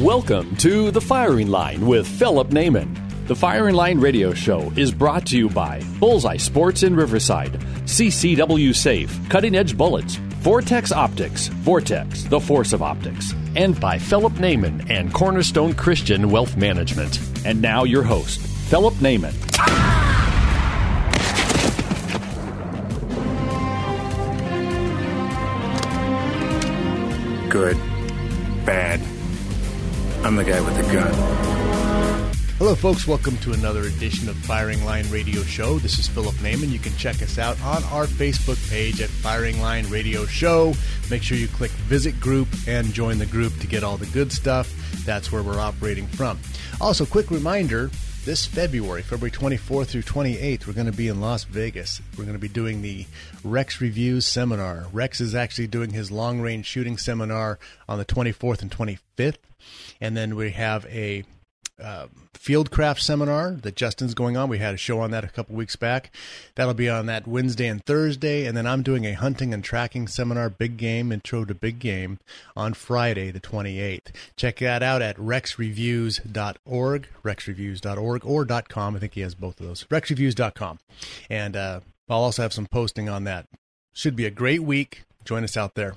Welcome to The Firing Line with Philip Naiman. The Firing Line radio show is brought to you by Bullseye Sports in Riverside, CCW Safe, Cutting Edge Bullets, Vortex Optics, Vortex, the force of optics, and by Philip Naiman and Cornerstone Christian Wealth Management. And now your host, Philip Naiman. Good. Bad. I'm the guy with the gun. Hello, folks. Welcome to another edition of Firing Line Radio Show. This is Philip Naiman. You can check us out on our Facebook page at Firing Line Radio Show. Make sure you click Visit Group and join the group to get all the good stuff. That's where we're operating from. Also, quick reminder this February, February 24th through 28th, we're going to be in Las Vegas. We're going to be doing the Rex Reviews seminar. Rex is actually doing his long range shooting seminar on the 24th and 25th. And then we have a uh, Fieldcraft seminar that Justin's going on. We had a show on that a couple weeks back. That'll be on that Wednesday and Thursday. And then I'm doing a hunting and tracking seminar, Big Game Intro to Big Game, on Friday, the 28th. Check that out at rexreviews.org, rexreviews.org, or .com. I think he has both of those. rexreviews.com. And uh, I'll also have some posting on that. Should be a great week. Join us out there.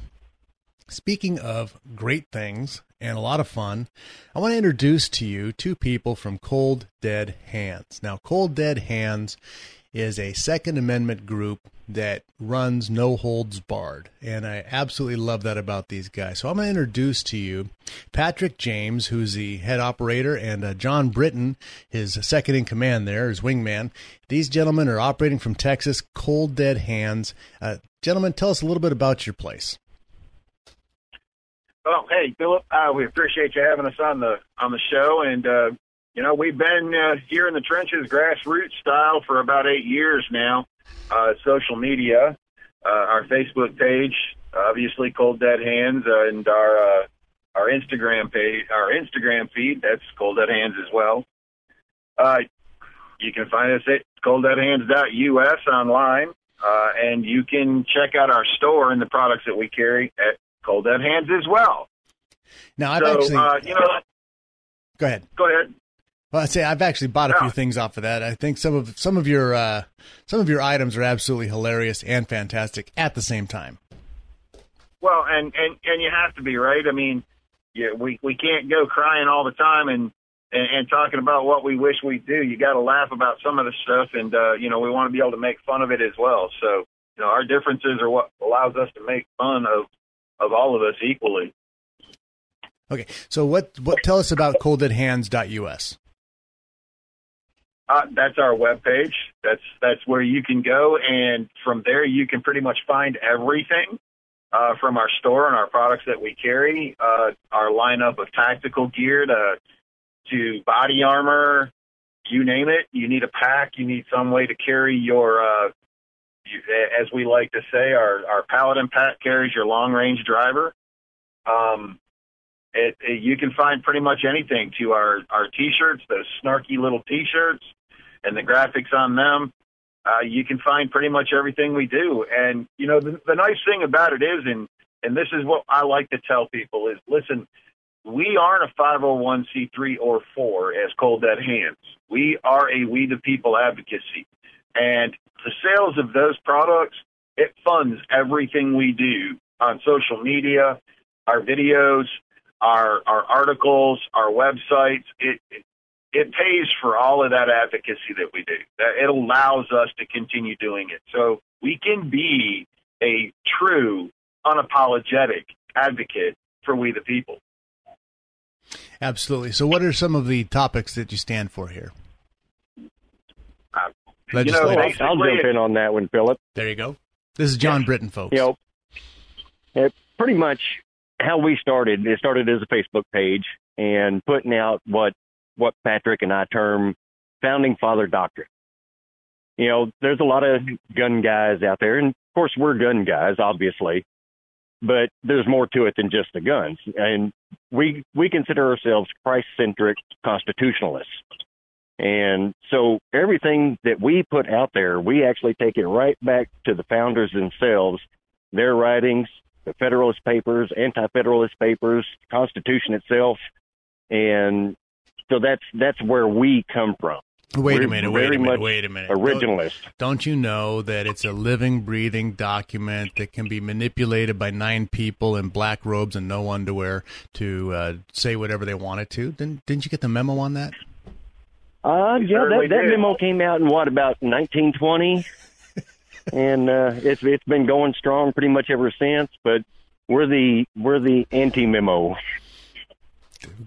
Speaking of great things and a lot of fun, I want to introduce to you two people from Cold Dead Hands. Now, Cold Dead Hands is a Second Amendment group that runs no holds barred. And I absolutely love that about these guys. So I'm going to introduce to you Patrick James, who's the head operator, and uh, John Britton, his second in command there, his wingman. These gentlemen are operating from Texas, Cold Dead Hands. Uh, gentlemen, tell us a little bit about your place. Well, hey, Philip, uh, we appreciate you having us on the on the show, and uh, you know we've been uh, here in the trenches, grassroots style, for about eight years now. Uh, social media, uh, our Facebook page, obviously Cold Dead Hands, uh, and our uh, our Instagram page, our Instagram feed. That's Cold Dead Hands as well. Uh, you can find us at colddeadhands.us online, uh, and you can check out our store and the products that we carry at Cold Dead Hands as well. Now, I've so, actually. uh, you know, go ahead. go ahead. Well, I'd say I've actually bought a Yeah. few things off of that. I think some of some of your uh, some of your items are absolutely hilarious and fantastic at the same time. Well, and and and you have to be right. I mean, yeah, we we can't go crying all the time and and, and talking about what we wish we'd do. You got to laugh about some of the stuff, and uh, you know, we want to be able to make fun of it as well. So, you know, our differences are what allows us to make fun of of all of us equally. Okay, so what what tell us about colddeadhands.us? Uh, that's our webpage. That's that's where you can go, and from there you can pretty much find everything uh, from our store and our products that we carry. Uh, our lineup of tactical gear to to body armor, you name it. You need a pack. You need some way to carry your, uh, as we like to say, our our paladin pack carries your long range driver. Um, it, it, you can find pretty much anything to our our t-shirts, those snarky little t-shirts, and the graphics on them. Uh, you can find pretty much everything we do. And you know, the, the nice thing about it is, and and this is what I like to tell people is, listen, we aren't a 501c3 or 4 as Cold Dead Hands. We are a We the People advocacy, and the sales of those products it funds everything we do on social media, our videos, our our articles, our websites. It, it it pays for all of that advocacy that we do. It allows us to continue doing it. So we can be a true, unapologetic advocate for we the people. Absolutely. So, what are some of the topics that you stand for here? Uh, you know, Legislative. basically, I'll jump in on that one, Philip. There you go. This is John Britton, folks. You know, pretty much how we started. It started as a Facebook page and putting out what what Patrick and I term founding father doctrine. You know, there's a lot of gun guys out there, and of course we're gun guys, obviously, but there's more to it than just the guns. And we we consider ourselves Christ centric constitutionalists. And so everything that we put out there, we actually take it right back to the founders themselves, their writings, the Federalist Papers, Anti Federalist Papers, Constitution itself. and so that's that's where we come from. Wait We're a minute, wait a minute, wait a minute. Originalist. Don't, don't you know that it's a living, breathing document that can be manipulated by nine people in black robes and no underwear to uh, say whatever they wanted to? Didn't, didn't you get the memo on that? Uh, We yeah, that, that memo came out in what about 1920, and uh, it's it's been going strong pretty much ever since. But we're the we're the anti memo.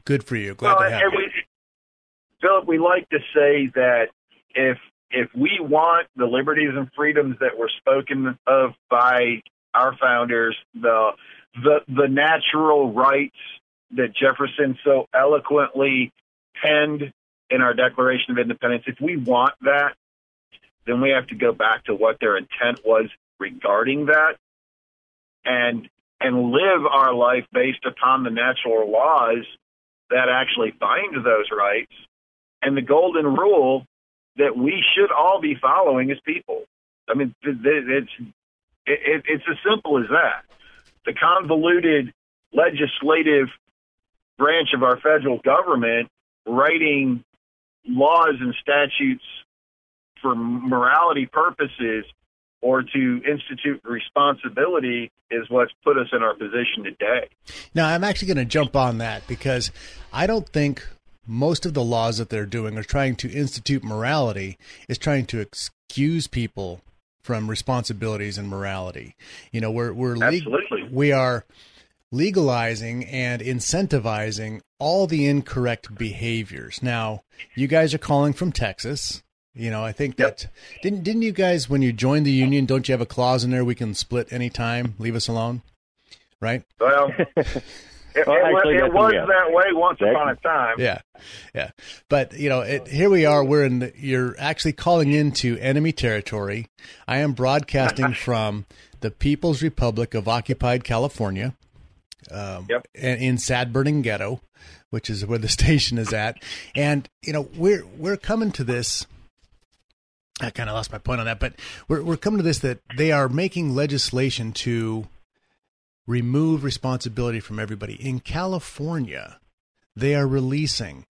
Good for you. Glad Well, to have and you. we, Philip, we like to say that if if we want the liberties and freedoms that were spoken of by our founders, the the the natural rights that Jefferson so eloquently penned in our Declaration of Independence, if we want that, then we have to go back to what their intent was regarding that and and live our life based upon the natural laws that actually bind those rights and the golden rule that we should all be following as people. I mean, it's it, it, it's as simple as that. The convoluted legislative branch of our federal government writing laws and statutes for morality purposes or to institute responsibility is what's put us in our position today. Now, I'm actually going to jump on that because I don't think most of the laws that they're doing are trying to institute morality, is trying to excuse people from responsibilities and morality. You know, we're we're Absolutely. we are legalizing and incentivizing all the incorrect behaviors. Now, you guys are calling from Texas. You know, I think Yep. that didn't didn't you guys when you joined the union, don't you have a clause in there we can split anytime, leave us alone? Right? Well, it, it, Well, actually, it that's- was yeah. that way once That- upon a time. Yeah, yeah. But you know, it, here we are. We're in. The, you're actually calling into enemy territory. I am broadcasting from the People's Republic of Occupied California, um, Yep. in Sad Burning Ghetto, which is where the station is at. And you know, we're we're coming to this. I kind of lost my point on that, but we're we're coming to this that they are making legislation to remove responsibility from everybody in California they are releasing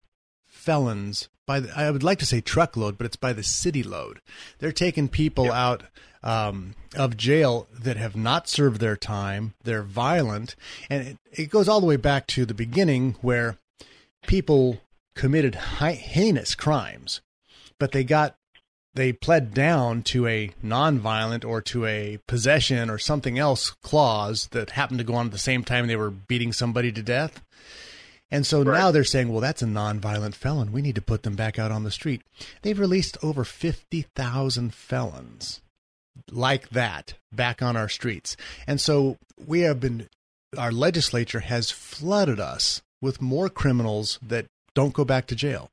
felons by the, I would like to say truckload, but it's by the city load. They're taking people out um, of jail that have not served their time. They're violent, and it, it goes all the way back to the beginning where people committed high, heinous crimes, but they got they pled down to a non-violent or to a possession or something else clause that happened to go on at the same time they were beating somebody to death. And so Right. now they're saying, well, that's a nonviolent felon. We need to put them back out on the street. They've released over 50,000 felons like that back on our streets. And so we have been, our legislature has flooded us with more criminals that don't go back to jail.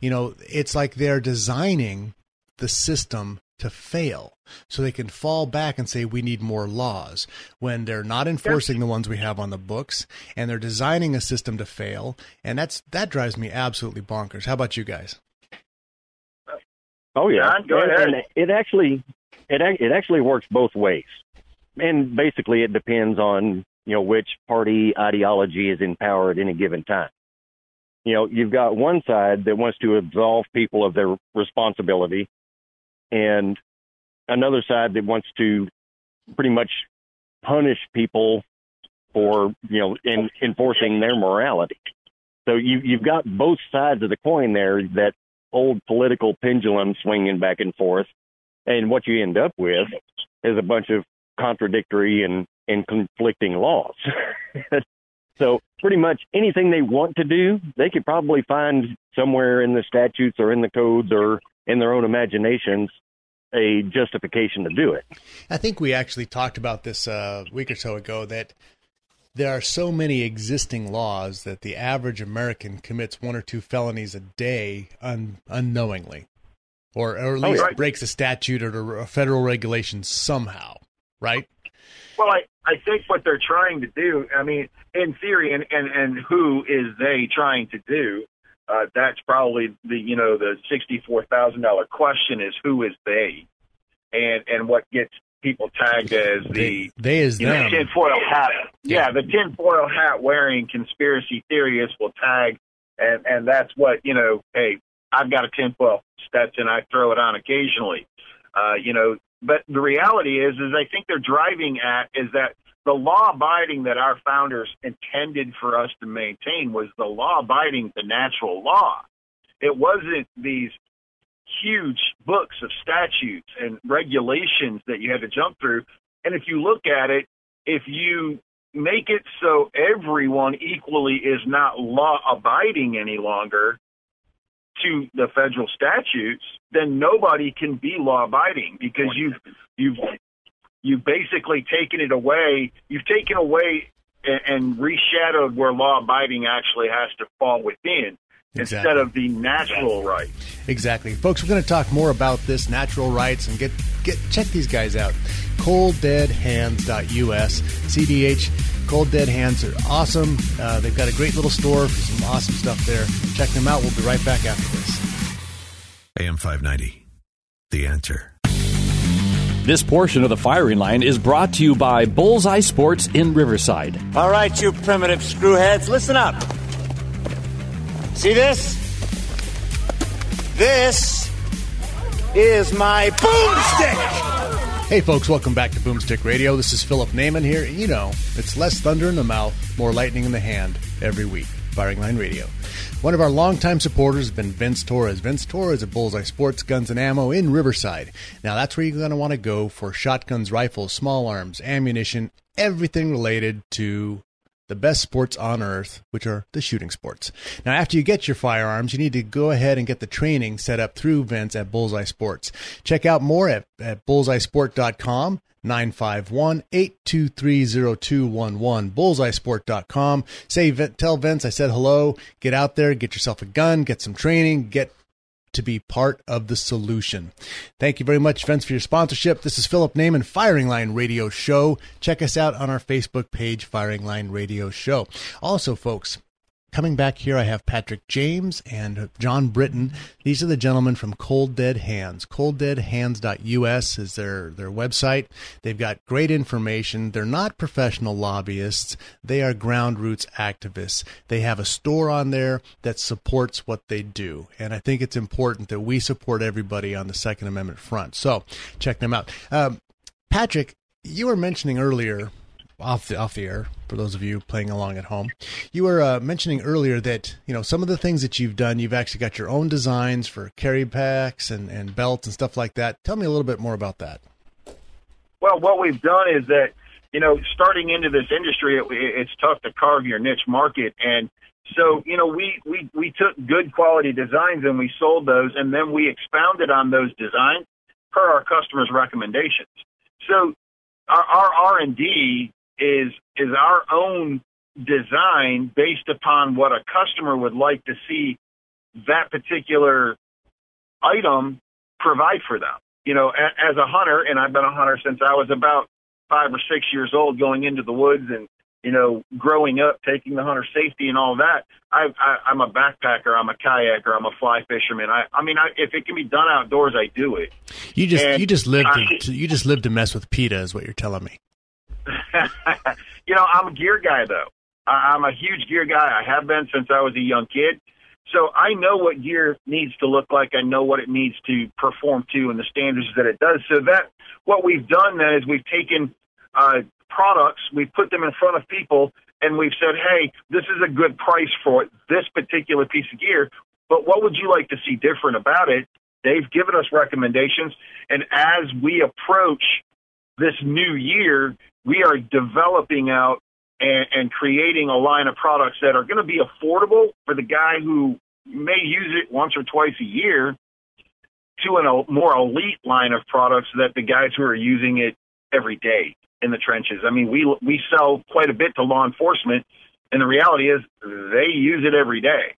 You know, it's like they're designing the system to fail so they can fall back and say we need more laws when they're not enforcing the ones we have on the books and they're designing a system to fail and that's that drives me absolutely bonkers how about you guys Oh yeah, John, go And- ahead. and it actually it it actually works both ways, and basically it depends on you know which party ideology is in power at any given time. You know, you've got one side that wants to absolve people of their responsibility, and another side that wants to pretty much punish people for you know in, enforcing their morality. So you you've got both sides of the coin there that old political pendulum swinging back and forth. And what you end up with is a bunch of contradictory and, and conflicting laws. so pretty much anything they want to do, they could probably find somewhere in the statutes or in the codes or in their own imaginations a justification to do it. I think we actually talked about this uh, a week or so ago that there are so many existing laws that the average American commits one or two felonies a day un- unknowingly, or, or at Oh, least breaks a statute or a federal regulation somehow, right? Well, I, I think what they're trying to do, I mean, in theory, and, and, and who is they trying to do? Uh, that's probably the you know the sixty four thousand dollar question is who is they, and and what gets people tagged as the They, they is you know, them. tinfoil hat. Yeah. Yeah, the tinfoil hat wearing conspiracy theorists will tag and and that's what you know. Hey, I've got a 10-12 Stetson. I throw it on occasionally. Uh, you know, but the reality is, is I think they're driving at is that the law abiding that our founders intended for us to maintain was the law abiding, the natural law. It wasn't these huge books of statutes and regulations that you had to jump through. And if you look at it, if you make it so everyone equally is not law abiding any longer to the federal statutes, then nobody can be law abiding because you've you've you've basically taken it away. You've taken away and, and reshadowed where law abiding actually has to fall within. Exactly. Instead of the natural rights. Exactly, folks. We're going to talk more about this natural rights and get get check these guys out. ColdDeadHands.us, CDH. Cold Dead Hands are awesome. Uh, they've got a great little store for some awesome stuff there. Check them out. We'll be right back after this. AM 590, The Answer. This portion of the firing line is brought to you by Bullseye Sports in Riverside. All right, you primitive screwheads, listen up. See this? This is my boomstick. Hey, folks, welcome back to Boomstick Radio. This is Philip Naiman here. You know, it's less thunder in the mouth, more lightning in the hand every week. Firing Line Radio. One of our longtime supporters has been Vince Torres. Vince Torres at Bullseye Sports Guns and Ammo in Riverside. Now, that's where you're going to want to go for shotguns, rifles, small arms, ammunition, everything related to the best sports on earth, which are the shooting sports. Now, after you get your firearms, you need to go ahead and get the training set up through Vince at Bullseye Sports. Check out more at, at bullseyesport.com. 951 823 0211 bullseyesport.com say tell Vince I said hello get out there get yourself a gun get some training get to be part of the solution. Thank you very much, friends, for your sponsorship. This is Philip Naiman, Firing Line Radio Show. Check us out on our Facebook page, Firing Line Radio Show. Also, folks, Coming back here, I have Patrick James and John Britton. These are the gentlemen from Cold Dead Hands. ColdDeadHands.us is their, their website. They've got great information. They're not professional lobbyists. They are ground roots activists. They have a store on there that supports what they do. And I think it's important that we support everybody on the Second Amendment front. So check them out. Um, Patrick, you were mentioning earlier off the off the air for those of you playing along at home. You were uh, mentioning earlier that you know some of the things that you've done, you've actually got your own designs for carry packs and and belts and stuff like that. Tell me a little bit more about that. Well, what we've done is that you know starting into this industry, it, it's tough to carve your niche market and. So you know, we, we we took good quality designs and we sold those, and then we expounded on those designs per our customers' recommendations. So our R and D is is our own design based upon what a customer would like to see that particular item provide for them. You know, as a hunter, and I've been a hunter since I was about five or six years old, going into the woods and you know, growing up, taking the hunter safety and all that. I, I I'm a backpacker. I'm a kayaker. I'm a fly fisherman. I I mean, I, if it can be done outdoors, I do it. You just and you just lived I, to, you just lived to mess with PETA, is what you're telling me. you know, I'm a gear guy though. I'm a huge gear guy. I have been since I was a young kid. So I know what gear needs to look like. I know what it needs to perform to and the standards that it does. So that what we've done then is we've taken uh, products, we've put them in front of people, and we've said, hey, this is a good price for this particular piece of gear. But what would you like to see different about it? They've given us recommendations, and as we approach this new year, we are developing out and, and creating a line of products that are going to be affordable for the guy who may use it once or twice a year to a more elite line of products that the guys who are using it every day in the trenches. I mean, we we sell quite a bit to law enforcement, and the reality is they use it every day.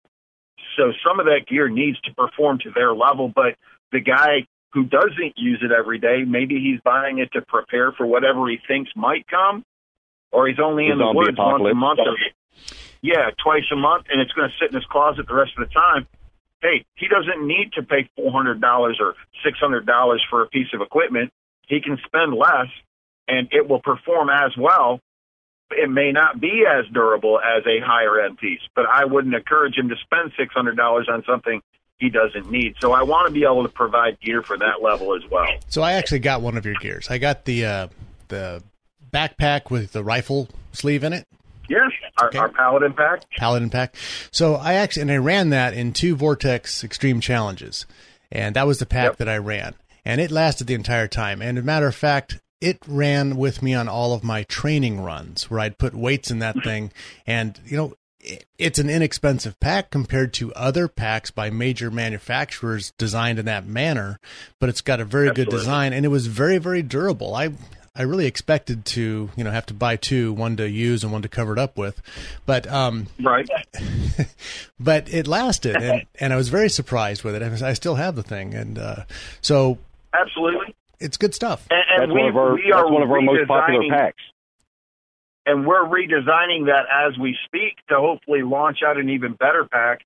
So some of that gear needs to perform to their level, but the guy who doesn't use it every day, maybe he's buying it to prepare for whatever he thinks might come, or he's only in the woods once a month. Or, yeah, twice a month, and it's going to sit in his closet the rest of the time. Hey, he doesn't need to pay four hundred dollars or six hundred dollars for a piece of equipment. He can spend less, and it will perform as well it may not be as durable as a higher end piece, but I wouldn't encourage him to spend six hundred dollars on something he doesn't need. So I want to be able to provide gear for that level as well. So I actually got one of your gears. I got the uh, the backpack with the rifle sleeve in it. Yes, our, Okay. our Paladin pack. Paladin pack. So I actually and I ran that in two Vortex Extreme challenges, and that was the pack Yep. that I ran, and it lasted the entire time. And as a matter of fact, it ran with me on all of my training runs where I'd put weights in that thing, and you know. It- It's an inexpensive pack compared to other packs by major manufacturers designed in that manner, but it's got a very good design and it was very, very durable. I I really expected to, you know, have to buy two, one to use and one to cover it up with, but um, Right. but it lasted, and, and I was very surprised with it. I, I still have the thing, and uh, so Absolutely. it's good stuff. And, and That's we, one of our we that's are one of our most popular packs. And we're redesigning that as we speak to hopefully launch out an even better pack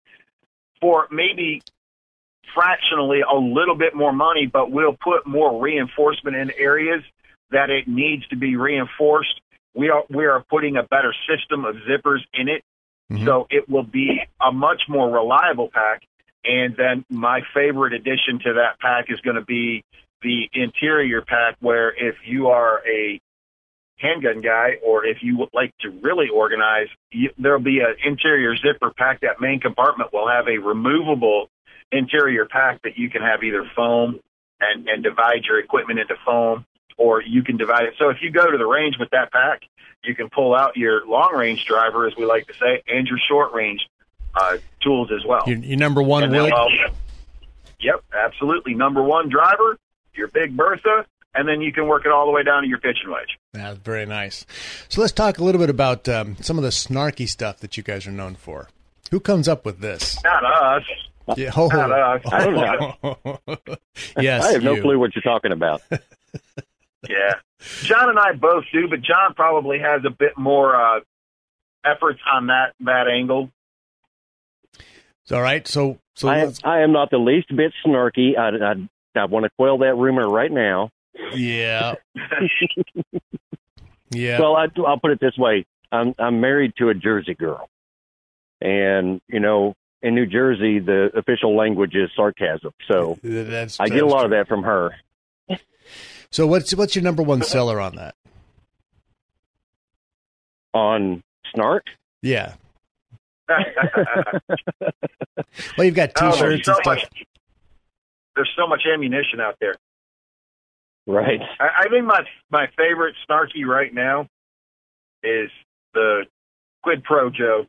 for maybe fractionally a little bit more money, but we'll put more reinforcement in areas that it needs to be reinforced. We are we are putting a better system of zippers in it, Mhm. so it will be a much more reliable pack. And then my favorite addition to that pack is going to be the interior pack, where if you are a handgun guy, or if you would like to really organize, you, there'll be an interior zipper pack. That main compartment will have a removable interior pack that you can have either foam and, and divide your equipment into foam, or you can divide it. So if you go to the range with that pack, you can pull out your long range driver, as we like to say, and your short range uh, tools as well. Your, your number one they'll Yep, absolutely. Number one driver, your big Bertha, and then you can work it all the way down to your pitching wedge. Yeah, very nice. So let's talk a little bit about um, some of the snarky stuff that you guys are known for. Who comes up with this? Not us. Yeah, ho, ho. Not us. I don't yes, I have no clue what you're talking about. Yeah. John and I both do, but John probably has a bit more uh, efforts on that that angle. All right, so so I am, I am not the least bit snarky. I, I, I want to quell that rumor right now. Yeah, yeah. Well, I, I'll put it this way: I'm I'm married to a Jersey girl, and you know, in New Jersey, the official language is sarcasm. So that's I get a lot of that from her. So what's what's your number one seller on that? On snark, Yeah. Well, you've got Oh, T-shirts there's and so stuff. much. There's so much ammunition out there. Right? I, I think my my favorite snarky right now is the Quid Pro Joe.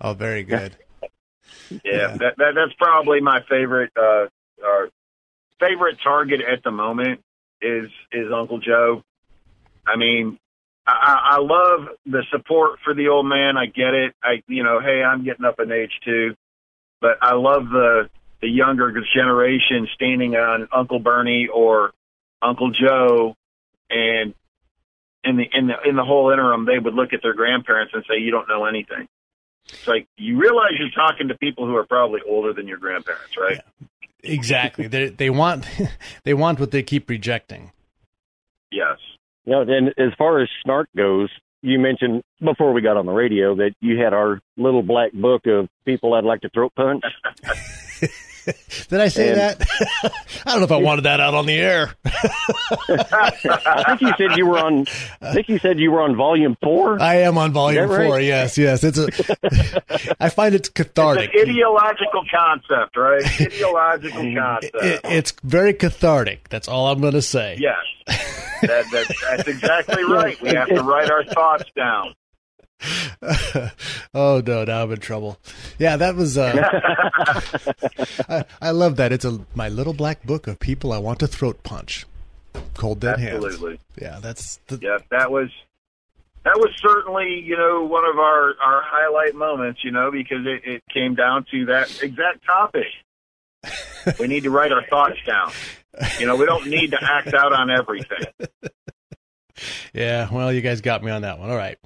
Oh, very good. Yeah, Yeah. That, that that's probably my favorite uh, uh favorite target at the moment is is Uncle Joe. I mean, I, I I love the support for the old man. I get it. I you know, hey, I'm getting up in age too, but I love the the younger generation standing on Uncle Bernie or Uncle Joe, and in the in the in the whole interim, they would look at their grandparents and say, "You don't know anything." It's like you realize you're talking to people who are probably older than your grandparents, right? Exactly. they they want they want what they keep rejecting. Yes. You know, and as far as snark goes, you mentioned before we got on the radio that you had our little black book of people I'd like to throat punch. Did I say And- that? I don't know if I wanted that out on the air. I think you said you were on. I think you said you were on volume four. I am on volume right? four. Yes, yes. It's a. I find it's It's cathartic. an ideological concept, right? Ideological concept. It- it's very cathartic. That's all I'm going to say. yes. That, that, that's exactly right. We have to write our thoughts down. oh no, now I'm in trouble. Yeah, that was. Uh, I, I love that. It's a my little black book of people I want to throat punch. Cold dead hands. Absolutely. Yeah, that's the, Yeah, that was that was certainly, you know, one of our, our highlight moments, you know, because it, it came down to that exact topic. we need to write our thoughts down. You know, we don't need to act out on everything. Yeah, well, you guys got me on that one. All right.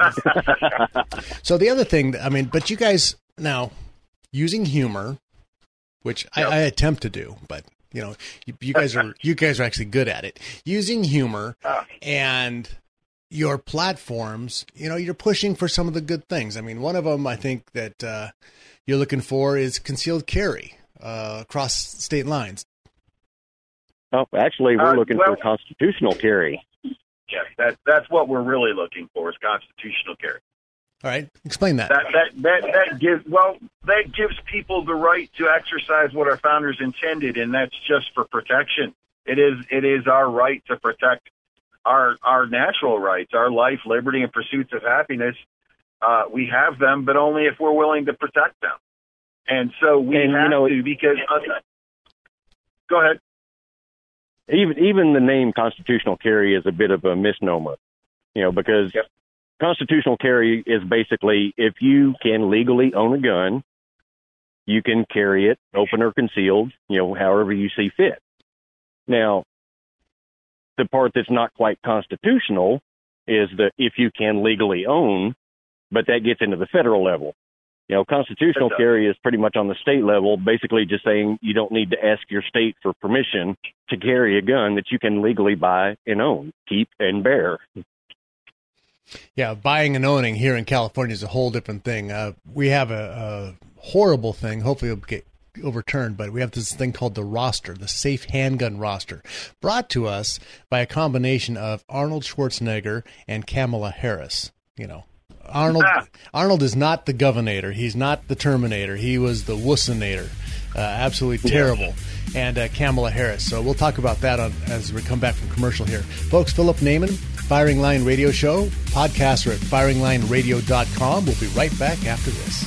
so the other thing, I mean, but you guys now using humor, which I, I attempt to do, but you know, you, you guys are you guys are actually good at it. Using humor Ah. and your platforms, you know, you're pushing for some of the good things. I mean, one of them I think that uh, you're looking for is concealed carry uh, across state lines. Oh, actually, we're Uh, looking well- for constitutional carry. Yes, that that's what we're really looking for is constitutional carry. All right, explain that. That that that that gives well that gives people the right to exercise what our founders intended, and that's just for protection. It is it is our right to protect our our natural rights, our life, liberty, and pursuits of happiness. Uh, we have them, but only if we're willing to protect them. And so we And, you have know, to because. Uh, go ahead. Even even the name constitutional carry is a bit of a misnomer, you know, because Yep. constitutional carry is basically if you can legally own a gun, you can carry it open or concealed, you know, however you see fit. Now, the part that's not quite constitutional is that if you can legally own, but that gets into the federal level. You know, constitutional carry is pretty much on the state level, basically just saying you don't need to ask your state for permission to carry a gun that you can legally buy and own, keep and bear. Yeah, buying and owning here in California is a whole different thing. Uh, we have a, a horrible thing. Hopefully, it'll get overturned, but we have this thing called the roster, the safe handgun roster, brought to us by a combination of Arnold Schwarzenegger and Kamala Harris. You know, Arnold Ah. Arnold is not the governor. He's not the Terminator. He was the Wussinator. Uh, absolutely terrible. And uh, Kamala Harris. So we'll talk about that on, as we come back from commercial here. Folks, Philip Naiman, Firing Line Radio Show. Podcasts are at firinglineradio.com. We'll be right back after this.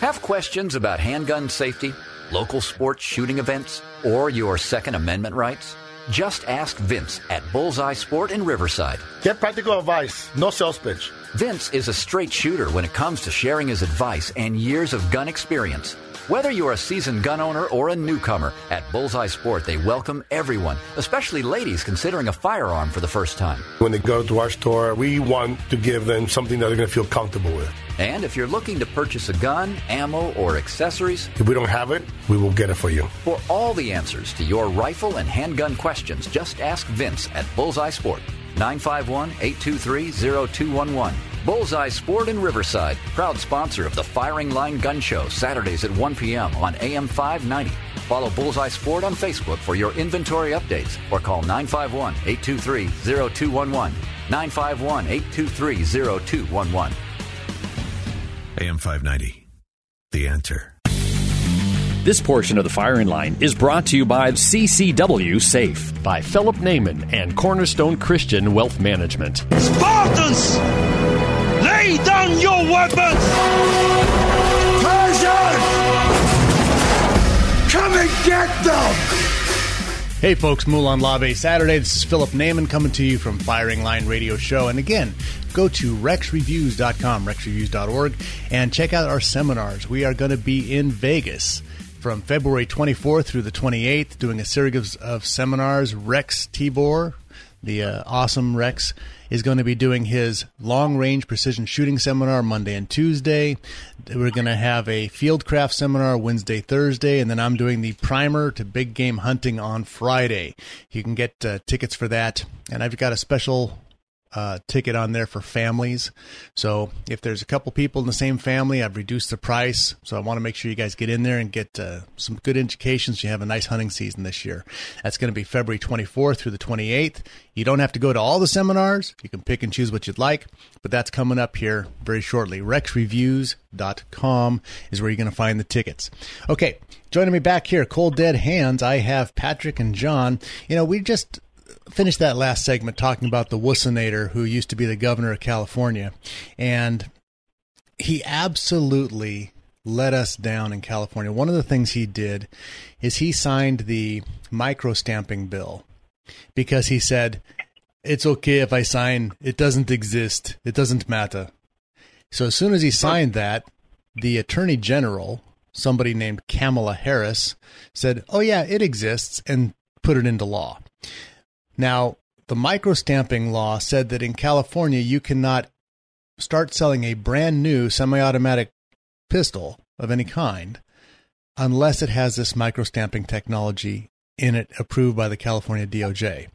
Have questions about handgun safety, local sports shooting events, or your Second Amendment rights? Just ask Vince at Bullseye Sport in Riverside. Get practical advice, no sales pitch. Vince is a straight shooter when it comes to sharing his advice and years of gun experience. Whether you're a seasoned gun owner or a newcomer, at Bullseye Sport they welcome everyone, especially ladies considering a firearm for the first time. When they go to our store, we want to give them something that they're going to feel comfortable with. And if you're looking to purchase a gun, ammo, or accessories, If we don't have it, we will get it for you. For all the answers to your rifle and handgun questions, just ask Vince at Bullseye Sport. 951 823 0211. Bullseye Sport in Riverside, proud sponsor of the Firing Line Gun Show, Saturdays at 1 p.m. on AM 590. Follow Bullseye Sport on Facebook for your inventory updates or call 951 823 0211. 951 823 0211. AM 590. The answer. This portion of the firing line is brought to you by CCW Safe by Philip Naiman and Cornerstone Christian Wealth Management. Spartans! Lay down your weapons! Persians! Come and get them! Hey folks, Molon Labe Saturday. This is Philip Naiman coming to you from Firing Line Radio Show. And again, go to rexreviews.com, rexreviews.org, and check out our seminars. We are going to be in Vegas from February 24th through the 28th, doing a series of, of seminars. Rex Tibor, the uh, awesome Rex, is going to be doing his long range precision shooting seminar Monday and Tuesday. We're going to have a fieldcraft seminar Wednesday, Thursday, and then I'm doing the primer to big game hunting on Friday. You can get uh, tickets for that, and I've got a special uh, ticket on there for families. So if there's a couple people in the same family, I've reduced the price. So I want to make sure you guys get in there and get uh, some good education so you have a nice hunting season this year. That's going to be February 24th through the 28th. You don't have to go to all the seminars. You can pick and choose what you'd like, but that's coming up here very shortly. RexReviews.com is where you're going to find the tickets. Okay, joining me back here, Cold Dead Hands, I have Patrick and John. You know, we just finished that last segment talking about the Wussinator who used to be the governor of California. And he absolutely let us down in California. One of the things he did is he signed the micro stamping bill because he said, it's okay if I sign, it doesn't exist, it doesn't matter. So as soon as he signed that, the attorney general, somebody named Kamala Harris, said, oh, yeah, it exists, and put it into law. Now, the microstamping law said that in California, you cannot start selling a brand new semi automatic pistol of any kind unless it has this microstamping technology in it approved by the California DOJ.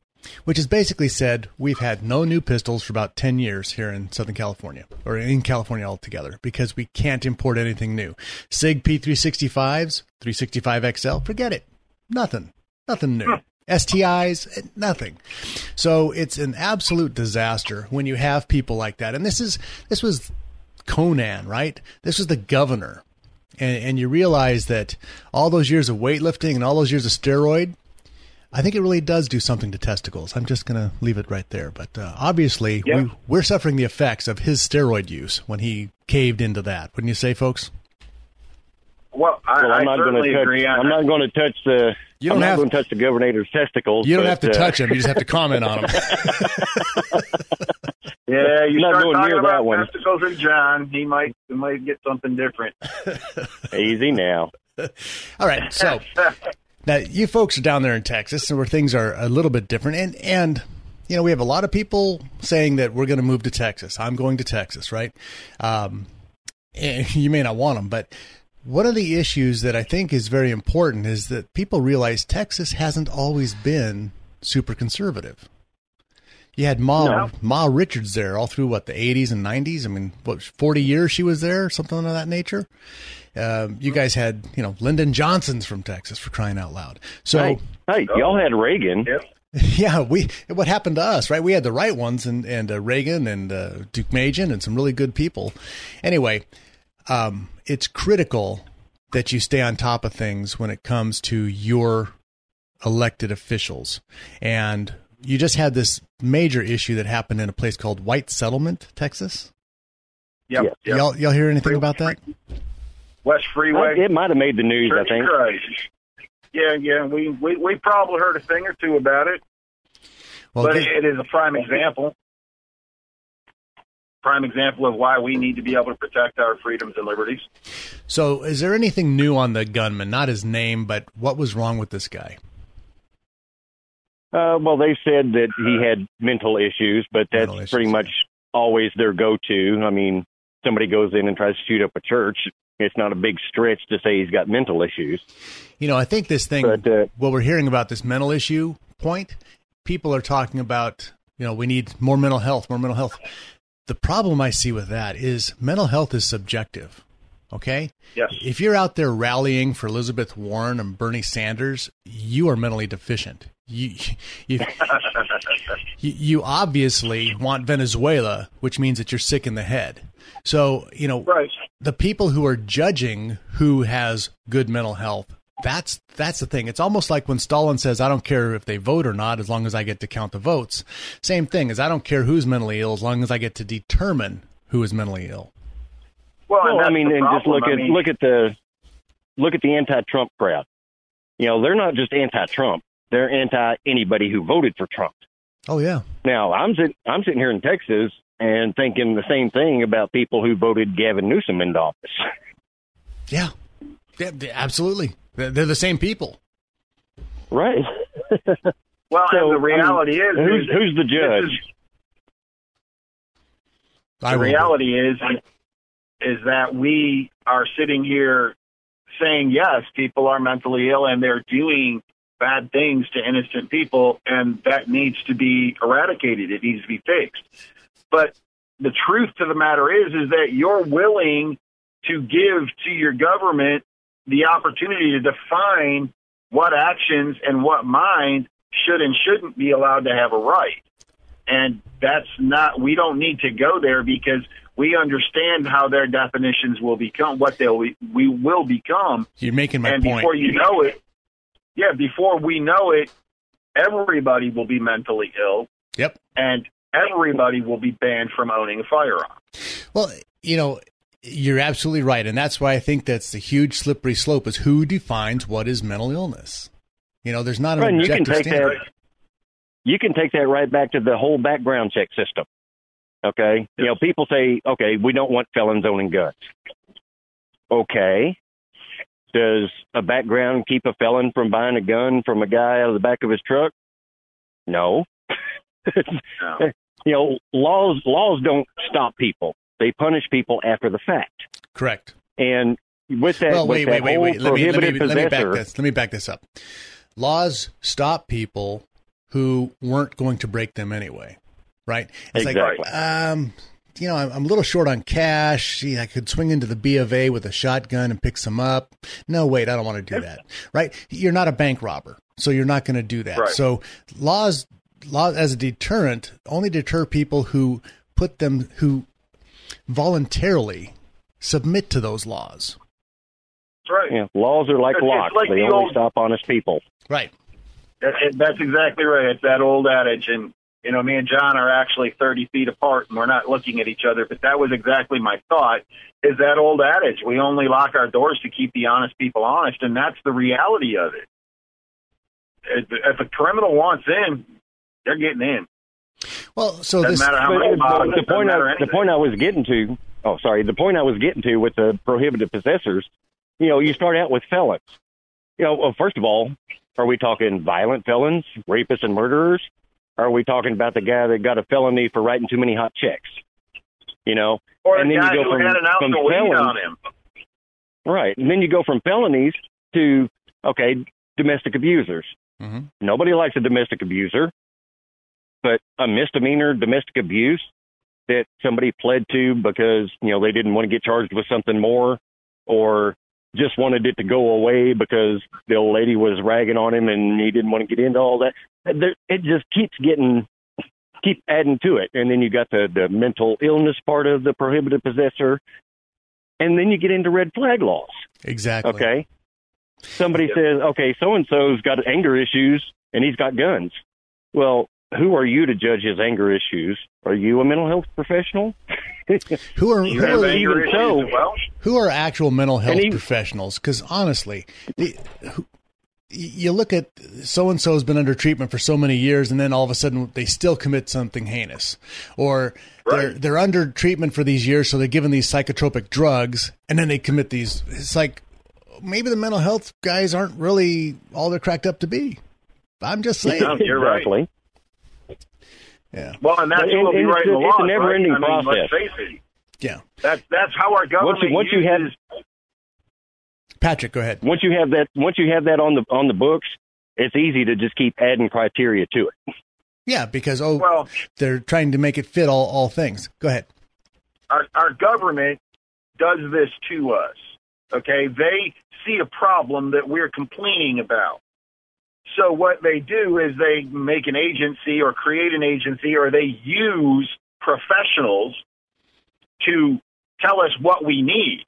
which has basically said we've had no new pistols for about 10 years here in Southern California, or in California altogether, because we can't import anything new. SIG P365s, 365XL, forget it. Nothing. Nothing new. STIs, nothing. So it's an absolute disaster when you have people like that. And this is this was Conan, right? This was the governor. And, and you realize that all those years of weightlifting and all those years of steroid, I think it really does do something to testicles. I'm just going to leave it right there. But uh, obviously, Yeah. we, we're suffering the effects of his steroid use when he caved into that. Wouldn't you say, folks? Well, I, Well, I I'm not going certainly to touch. agree I'm not going to touch the. You don't I'm not have- going to touch the governor's testicles. You don't but, have to uh, touch him. You just have to comment on him. Yeah, you Not start going talking near about that one. testicles and John, he might he might get something different. Easy now. All right. So now you folks are down there in Texas, where things are a little bit different, and and you know we have a lot of people saying that we're going to move to Texas. I'm going to Texas, right? Um, and you may not want them, but one of the issues that I think is very important is that people realize Texas hasn't always been super conservative. You had Ma No. Ma Richards there all through what the 80s and 90s. I mean, what 40 years she was there, something of that nature. Um, you guys had you know Lyndon Johnson's from Texas for crying out loud. So Hey, hey, y'all had Reagan. Yep. yeah, we what happened to us, right? We had the right ones, and and uh, Reagan and uh, Duke Majan and some really good people. Anyway, um, it's critical that you stay on top of things when it comes to your elected officials, and you just had this major issue that happened in a place called White Settlement, Texas. Yep. Yep. Y'all, y'all hear anything about that? West Freeway. It might have made the news. I think. Christ. Yeah, yeah. We, we we probably heard a thing or two about it, Well, but they- it is a prime example. Prime example of why we need to be able to protect our freedoms and liberties. so is there anything new on the gunman? Not his name, but what was wrong with this guy? Uh, well, they said that he had mental issues, but that's issues, pretty much always their go-to. I mean, somebody goes in and tries to shoot up a church. It's not a big stretch to say he's got mental issues. You know, I think this thing, But, uh, what we're hearing about this mental issue point, people are talking about, you know, we need more mental health, more mental health. The problem I see with that is mental health is subjective. Okay? Yes. If you're out there rallying for Elizabeth Warren and Bernie Sanders, you are mentally deficient. You, you, you, you obviously want Venezuela, which means that you're sick in the head. So, you know, Right. the people who are judging who has good mental health that's that's the thing. It's almost like when stalin says i don't care if they vote or not as long as i get to count the votes. Same thing as i don't care who's mentally ill as long as i get to determine who is mentally ill. Well, and Well, I mean, the and just look I at mean, look at the look at the anti-Trump crowd. You know, they're not just anti-Trump; they're anti anybody who voted for Trump. oh yeah. Now, I'm sitting I'm sitting here in Texas and thinking the same thing about people who voted Gavin Newsom into office. yeah, yeah absolutely they're, they're the same people Right. well, So, and the I mean, reality is, who's who's the judge? is- the will- reality is is that we are sitting here saying yes, people are mentally ill and they're doing bad things to innocent people, and that needs to be eradicated. It needs to be fixed. But the truth to the matter is, is that you're willing to give to your government the opportunity to define what actions and what mind should and shouldn't be allowed to have a right. And that's not, we don't need to go there because we understand how their definitions will become, what they'll, we will become. you're making my and point before you know it, yeah, before we know it, everybody will be mentally ill yep and everybody will be banned from owning a firearm. Well, you know, you're absolutely right, and that's why I think that's the huge slippery slope is who defines what is mental illness. You know, there's not an Right, and you can objective take standard. that. You can take that right back to the whole background check system. Okay, you know, people say, okay, we don't want felons owning guns. Okay, does a background keep a felon from buying a gun from a guy out of the back of his truck? No. No. you know, laws laws don't stop people; they punish people after the fact. Correct. And with that, well, with wait, that wait, wait, wait. Let me, let, me, prohibited let me back this. Let me back this up. Laws stop people who weren't going to break them anyway, right? It's Exactly. like, um, you know, I'm, I'm a little short on cash. Gee, I could swing into the B of A with a shotgun and pick some up. No, wait, I don't want to do that, right? You're not a bank robber, so you're not going to do that. Right. So laws, laws as a deterrent only deter people who put them who voluntarily submit to those laws. That's right. Yeah, laws are like It's- it's locks; like they the only old- stop honest people. Right. That- it- That's exactly right. It's that old adage, and you know, me and John are actually thirty feet apart, and we're not looking at each other. But that was exactly my thought. Is that old adage? We only lock our doors to keep the honest people honest, and that's the reality of it. If, if a criminal wants in, they're getting in. Well, so Doesn't this matter how But, many but bottles. the point matter I, the point I was getting to, oh, sorry, the point I was getting to with the prohibited possessors, you know, you start out with felons. You know, well, first of all, are we talking violent felons, rapists, and murderers? Are we talking about the guy that got a felony for writing too many hot checks? You know, or and the then you guy go who from- had an ounce from of felons- on him. right? And then you go from felonies to okay, domestic abusers. Mhm. Nobody likes a domestic abuser, but a misdemeanor domestic abuse that somebody pled to because you know they didn't want to get charged with something more, or just wanted it to go away because the old lady was ragging on him and he didn't want to get into all that. It just keeps getting keep adding to it, and then you got the the mental illness part of the prohibited possessor, and then you get into red flag laws. exactly. Okay. Somebody says, okay, so and so's got anger issues and he's got guns. Well, who are you to judge his anger issues? Are you a mental health professional? Who are who are, even so- well. who are actual mental health he- professionals? Because honestly, the, who, you look at so and so has been under treatment for so many years, and then all of a sudden they still commit something heinous, or they're they're under treatment for these years, so they're given these psychotropic drugs, and then they commit these. It's like maybe the mental health guys aren't really all they're cracked up to be. I'm just saying. No, you're right. Exactly. Yeah, Well, and that's And- who will be and it's writing a- the it's a laws. never-ending right? I mean, process. Let's face it. yeah. That's that's how our government Once you, once you have uses. Patrick, go ahead. once you have that once you have that on the on the books, it's easy to just keep adding criteria to it. Yeah, because oh, Well, they're trying to make it fit all all things. Go ahead. our, our government does this to us. Okay, they see a problem that we're complaining about. So what they do is they make an agency or create an agency or they use professionals to tell us what we need.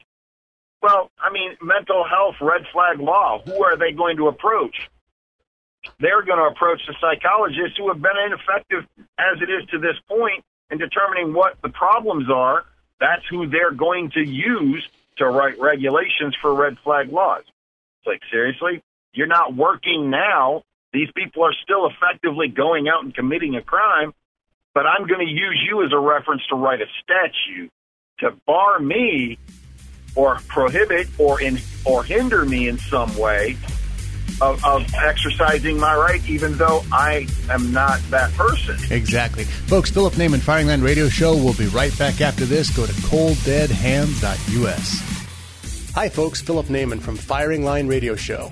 Well, I mean, mental health red flag law, who are they going to approach? They're going to approach the psychologists who have been ineffective as it is to this point in determining what the problems are. That's who they're going to use to write regulations for red flag laws. It's like, seriously? You're not working now. These people are still effectively going out and committing a crime, but I'm going to use you as a reference to write a statute to bar me or prohibit or in or hinder me in some way of, of exercising my right, even though I am not that person. Exactly. Folks, Philip Naiman Firing Line Radio Show. We'll be right back after this. Go to colddeadhands.us. Hi, folks. Philip Naiman from Firing Line Radio Show.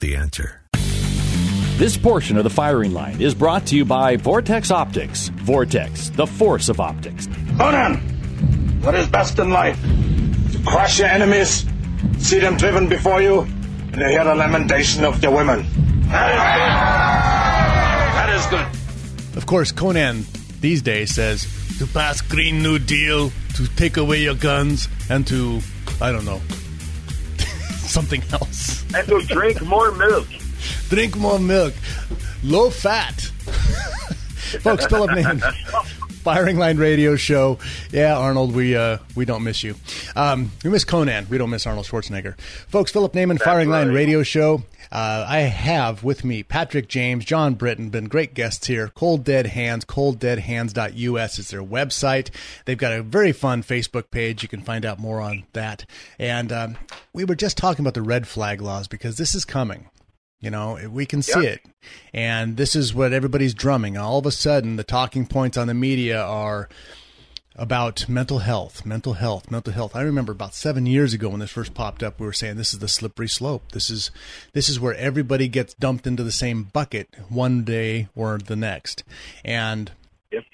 The answer. This portion of the firing line is brought to you by Vortex Optics. Vortex, the force of optics. Conan, what is best in life? To crush your enemies, see them driven before you, and to hear the lamentation of your women. That is good. That is good. Of course, Conan these days says to pass Green New Deal, to take away your guns, and to, I don't know, something else. And to drink more milk. Drink more milk. Low fat. Folks, Philip Naiman. Firing Line Radio Show. Yeah, Arnold, we uh, we don't miss you. Um, we miss Conan. We don't miss Arnold Schwarzenegger. Folks, Philip Naiman, That's Firing Line. Radio Show. Uh, I have with me Patrick James, John Britton, been great guests here. Cold Dead Hands, colddeadhands.us is their website. They've got a very fun Facebook page. You can find out more on that. And um, we were just talking about the red flag laws because this is coming. You know, we can see it. And this is what everybody's drumming. All of a sudden, the talking points on the media are about mental health, mental health, mental health. I remember about seven years ago when this first popped up, we were saying this is the slippery slope. This is this is where everybody gets dumped into the same bucket one day or the next. And Yep.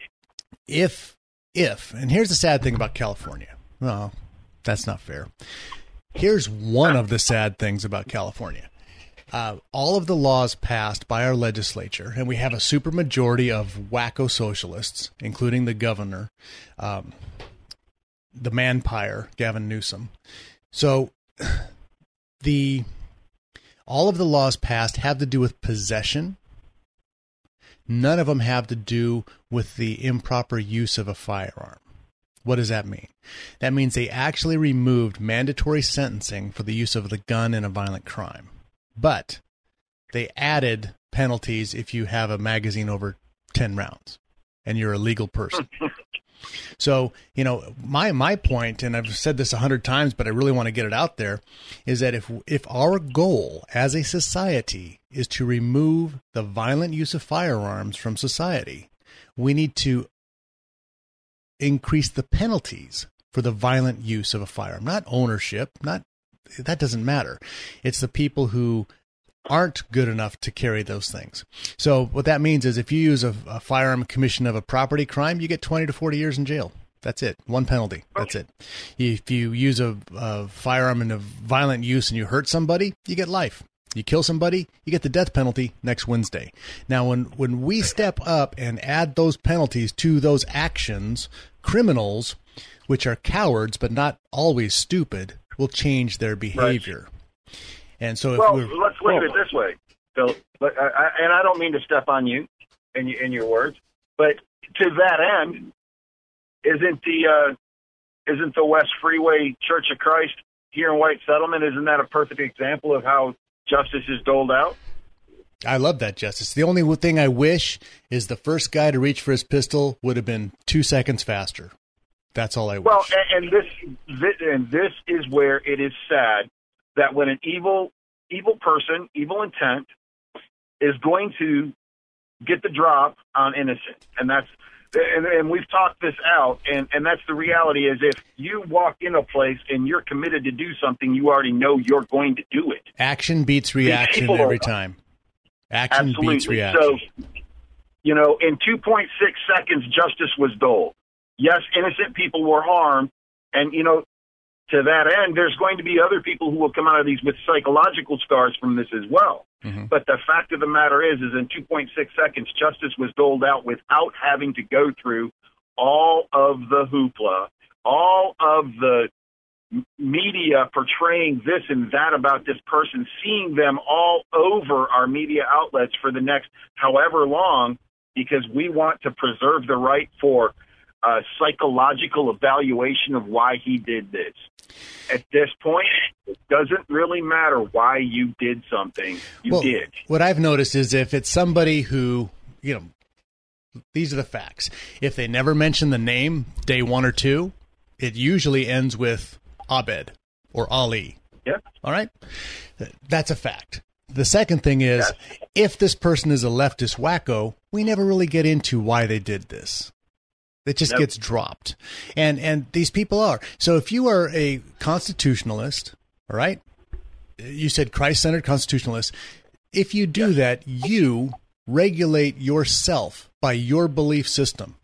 if if and here's the sad thing about California. Well, that's not fair. Here's one of the sad things about California. Uh, all of the laws passed by our legislature, and we have a supermajority of wacko socialists, including the governor, um, the manpire, Gavin Newsom. So, the all of the laws passed have to do with possession. None of them have to do with the improper use of a firearm. What does that mean? That means they actually removed mandatory sentencing for the use of the gun in a violent crime. But they added penalties if you have a magazine over 10 rounds and you're a legal person. So, you know, my my point, and I've said this a hundred times, but I really want to get it out there, is that if if our goal as a society is to remove the violent use of firearms from society, we need to increase the penalties for the violent use of a firearm, not ownership, not that doesn't matter. It's the people who aren't good enough to carry those things. So what that means is if you use a, a firearm commission of a property crime, you get 20 to 40 years in jail. That's it. One penalty. That's it. If you use a, a firearm in a violent use and you hurt somebody, you get life. You kill somebody, you get the death penalty next Wednesday. Now, when, when we step up and add those penalties to those actions, criminals, which are cowards but not always stupid, will change their behavior. And so if well, let's look at it this way, Phil. But I, I, and I don't mean to step on you in, in your words, but to that end, isn't the uh, isn't the West Freeway Church of Christ here in White Settlement? Isn't that a perfect example of how justice is doled out? I love that justice. The only thing I wish is the first guy to reach for his pistol would have been two seconds faster. That's all I wish. Well, and, and this, this and this is where it is sad that when an evil evil person, evil intent, is going to get the drop on innocent, and that's and, and we've talked this out, and and that's the reality. Is if you walk in a place and you're committed to do something, you already know you're going to do it. Action beats reaction people every time. Action Absolutely. beats reaction. So, you know, in 2.6 seconds, justice was doled. Yes, innocent people were harmed. And, you know, to that end, there's going to be other people who will come out of these with psychological scars from this as well. Mhm. But the fact of the matter is, is in 2.6 seconds, justice was doled out without having to go through all of the hoopla, all of the media portraying this and that about this person, seeing them all over our media outlets for the next however long, because we want to preserve the right for uh, psychological evaluation of why he did this. At this point, it doesn't really matter why you did something. You well, did. What I've noticed is if it's somebody who, you know, these are the facts. If they never mention the name day one or two, it usually ends with Abed or Ali. Yeah. All right? That's a fact. The second thing is if this person is a leftist wacko, we never really get into why they did this. It just gets dropped. And and these people are. So if you are a constitutionalist, all right? You said Christ-centered constitutionalist. If you do that, you regulate yourself by your belief system.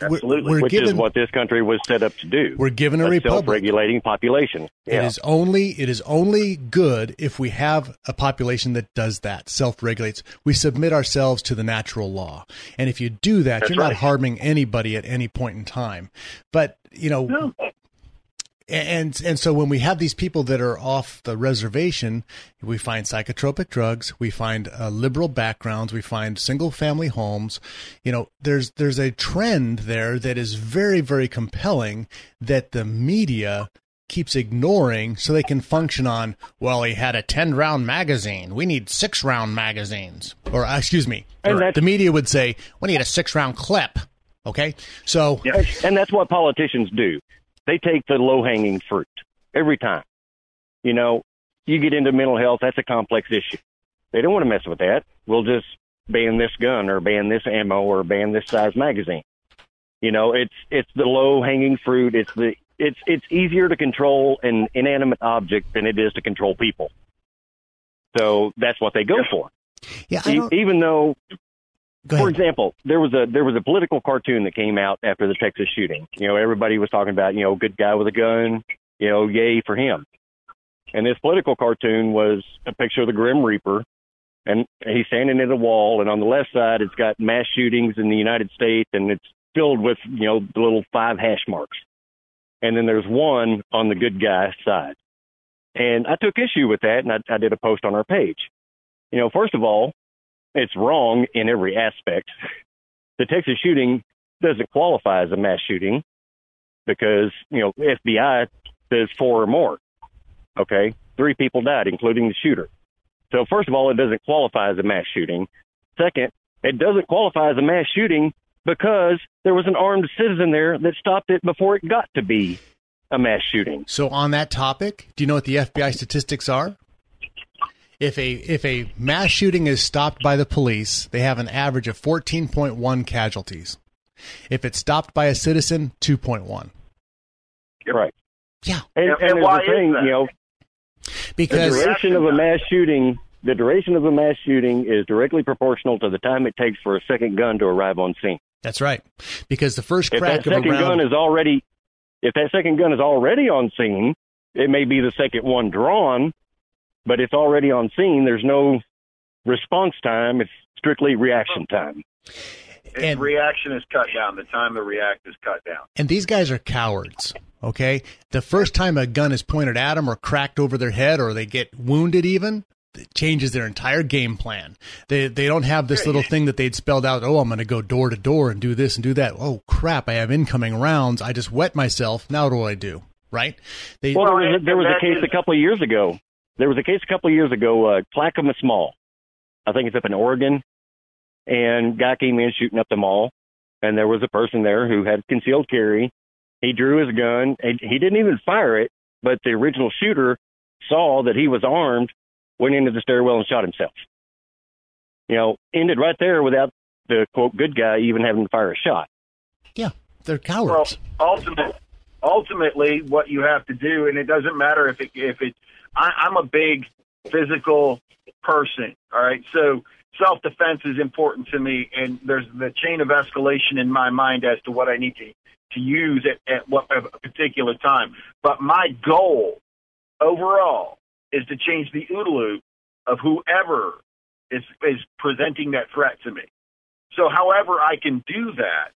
Absolutely. we're which given is what this country was set up to do. we're given a republic. self-regulating population. It Yeah. is only it is only good if we have a population that does that, self-regulates. We submit ourselves to the natural law. And if you do that, That's you're not harming anybody at any point in time. But, you know, No. And and so when we have these people that are off the reservation, we find psychotropic drugs, we find uh, liberal backgrounds, we find single family homes. You know, there's there's a trend there that is very very compelling that the media keeps ignoring so they can function on well he had a 10 round magazine we need 6 round magazines or uh, excuse me that's- the media would say we need a 6 round clip okay so And that's what politicians do. They take the low hanging fruit every time. You know, you get into mental health, that's a complex issue. They don't want to mess with that. We'll just ban this gun or ban this ammo or ban this size magazine. You know, it's it's the low hanging fruit. It's the it's it's easier to control an inanimate object than it is to control people. So that's what they go for. yeah E- even though for example, there was a there was a political cartoon that came out after the Texas shooting. You know, everybody was talking about, you know, good guy with a gun, you know, yay for him. And this political cartoon was a picture of the Grim Reaper, and he's standing at a wall, and on the left side, it's got mass shootings in the United States, and it's filled with, you know, the little five hash marks. And then there's one on the good guy side. And I took issue with that, and I, I did a post on our page. You know, first of all, it's wrong in every aspect. The Texas shooting doesn't qualify as a mass shooting because, you know, FBI says four or more. Okay. Three people died, including the shooter. So, first of all, it doesn't qualify as a mass shooting. Second, it doesn't qualify as a mass shooting because there was an armed citizen there that stopped it before it got to be a mass shooting. So on that topic, do you know what the FBI statistics are? If a if a mass shooting is stopped by the police, they have an average of 14.1 casualties. If it's stopped by a citizen, 2.1. Right. Yeah, And, And- and, and there's why a is thing, that? you know, because the duration of a mass shooting the duration of a mass shooting is directly proportional to the time it takes for a second gun to arrive on scene that's right. Because the first crack if crack that of a second round, gun is already if that second gun is already on scene it may be the second one drawn but it's already on scene there's no response time it's strictly reaction time Its And- reaction is cut down. The time to react is cut down. and these guys are cowards. Okay, the first time a gun is pointed at them or cracked over their head or they get wounded, even it changes their entire game plan. They they don't have this little thing that they'd spelled out. Oh, I'm going to go door to door and do this and do that. Oh crap! I have incoming rounds. I just wet myself. Now what do I do? Right? They well, there was, a, there was a case a couple of years ago. There was a case a couple of years ago, uh, Clackamas Mall. I think it's up in Oregon. And guy came in shooting up the mall, and there was a person there who had concealed carry. He drew his gun. And he didn't even fire it, but the original shooter saw that he was armed, went into the stairwell and shot himself. You know, ended right there without the quote good guy even having to fire a shot. yeah, they're cowards. Well, ultimately, ultimately, what you have to do, and it doesn't matter if it, if it, I, I'm a big physical person. All right, so self defense is important to me, and there's the chain of escalation in my mind as to what I need to to use at, at what at a particular time. But my goal overall is to change the OODA of whoever is is presenting that threat to me. So, however I can do that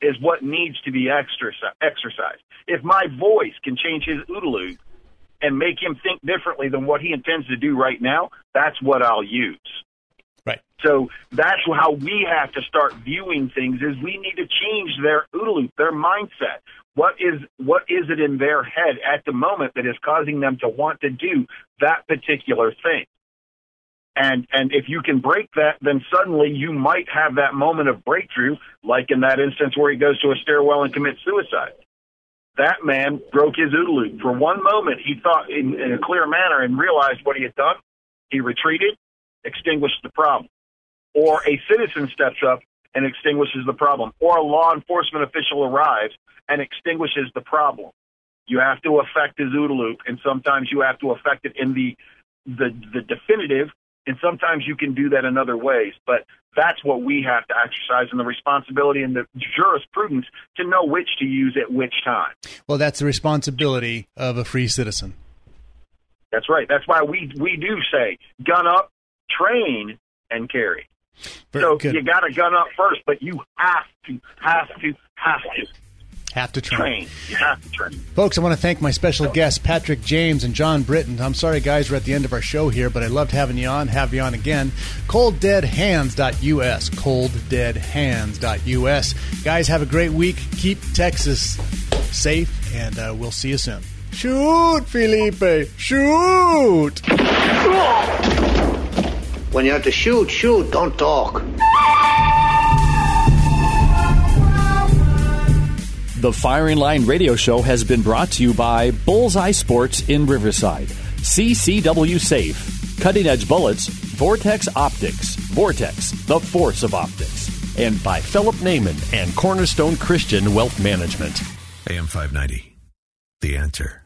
is what needs to be exerci- exercised. If my voice can change his OODA and make him think differently than what he intends to do right now, that's what I'll use. Right. So that's how we have to start viewing things is we need to change their OODA loop, their mindset. What is what is it in their head at the moment that is causing them to want to do that particular thing? And and if you can break that, then suddenly you might have that moment of breakthrough, like in that instance where he goes to a stairwell and commits suicide. That man broke his OODA loop. For one moment, he thought in, in a clear manner and realized what he had done. He retreated, extinguished the problem. Or a citizen steps up and extinguishes the problem. Or a law enforcement official arrives and extinguishes the problem. You have to affect his OODA loop, and sometimes you have to affect it in the the, the definitive and sometimes you can do that in other ways. But that's what we have to exercise and the responsibility and the jurisprudence to know which to use at which time. Well, that's the responsibility of a free citizen. That's right. That's why we we do say gun up, train, and carry. Very so good. you got to gun up first, but you have to, have to, have to. Have to train. train. You have to train. Folks, I want to thank my special guests, Patrick James and John Britton. I'm sorry, guys, we're at the end of our show here, but I loved having you on. Have you on again. ColdDeadHands.us. ColdDeadHands.us. Guys, have a great week. Keep Texas safe, and uh, we'll see you soon. Shoot, Felipe! Shoot! When you have to shoot, shoot, don't talk. The Firing Line Radio Show has been brought to you by Bullseye Sports in Riverside, CCW Safe, Cutting Edge Bullets, Vortex Optics, Vortex, the force of optics, and by Philip Naiman and Cornerstone Christian Wealth Management. AM 590, The Answer.